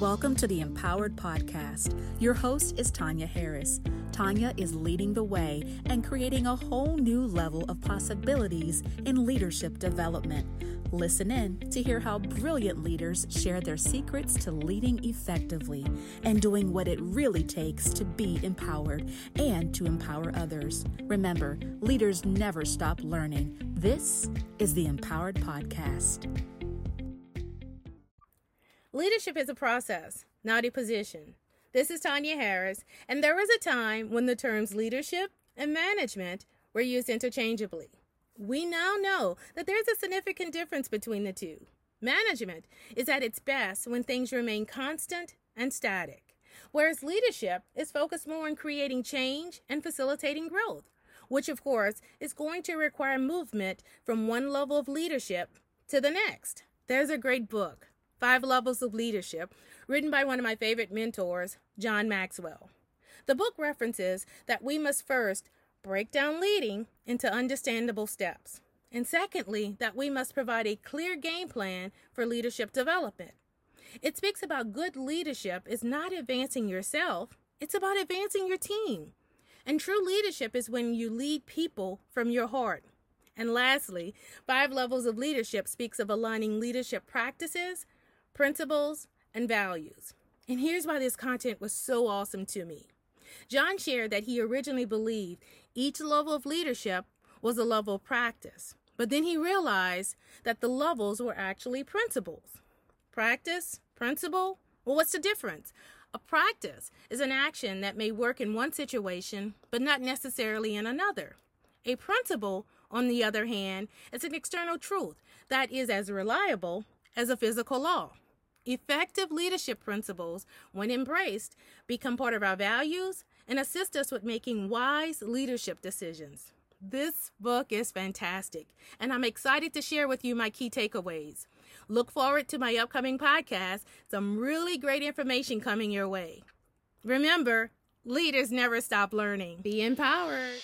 Welcome to the Empowered Podcast. Your host is Tanya Harris. Tanya is leading the way and creating a whole new level of possibilities in leadership development. Listen in to hear how brilliant leaders share their secrets to leading effectively and doing what it really takes to be empowered and to empower others. Remember, leaders never stop learning. This is the Empowered Podcast. Leadership is a process, not a position. This is Tanya Harris, and there was a time when the terms leadership and management were used interchangeably. We now know that there's a significant difference between the two. Management is at its best when things remain constant and static, whereas leadership is focused more on creating change and facilitating growth, which of course is going to require movement from one level of leadership to the next. There's a great book Five Levels of Leadership, written by one of my favorite mentors, John Maxwell. The book references that we must first break down leading into understandable steps, and secondly, that we must provide a clear game plan for leadership development. It speaks about good leadership is not advancing yourself, it's about advancing your team. And true leadership is when you lead people from your heart. And lastly, Five Levels of Leadership speaks of aligning leadership practices principles, and values. And here's why this content was so awesome to me. John shared that he originally believed each level of leadership was a level of practice, but then he realized that the levels were actually principles. Practice, principle, well, what's the difference? A practice is an action that may work in one situation, but not necessarily in another. A principle, on the other hand, is an external truth that is as reliable as a physical law. Effective leadership principles, when embraced, become part of our values and assist us with making wise leadership decisions. This book is fantastic, and I'm excited to share with you my key takeaways. Look forward to my upcoming podcast. Some really great information coming your way. Remember, leaders never stop learning. Be empowered.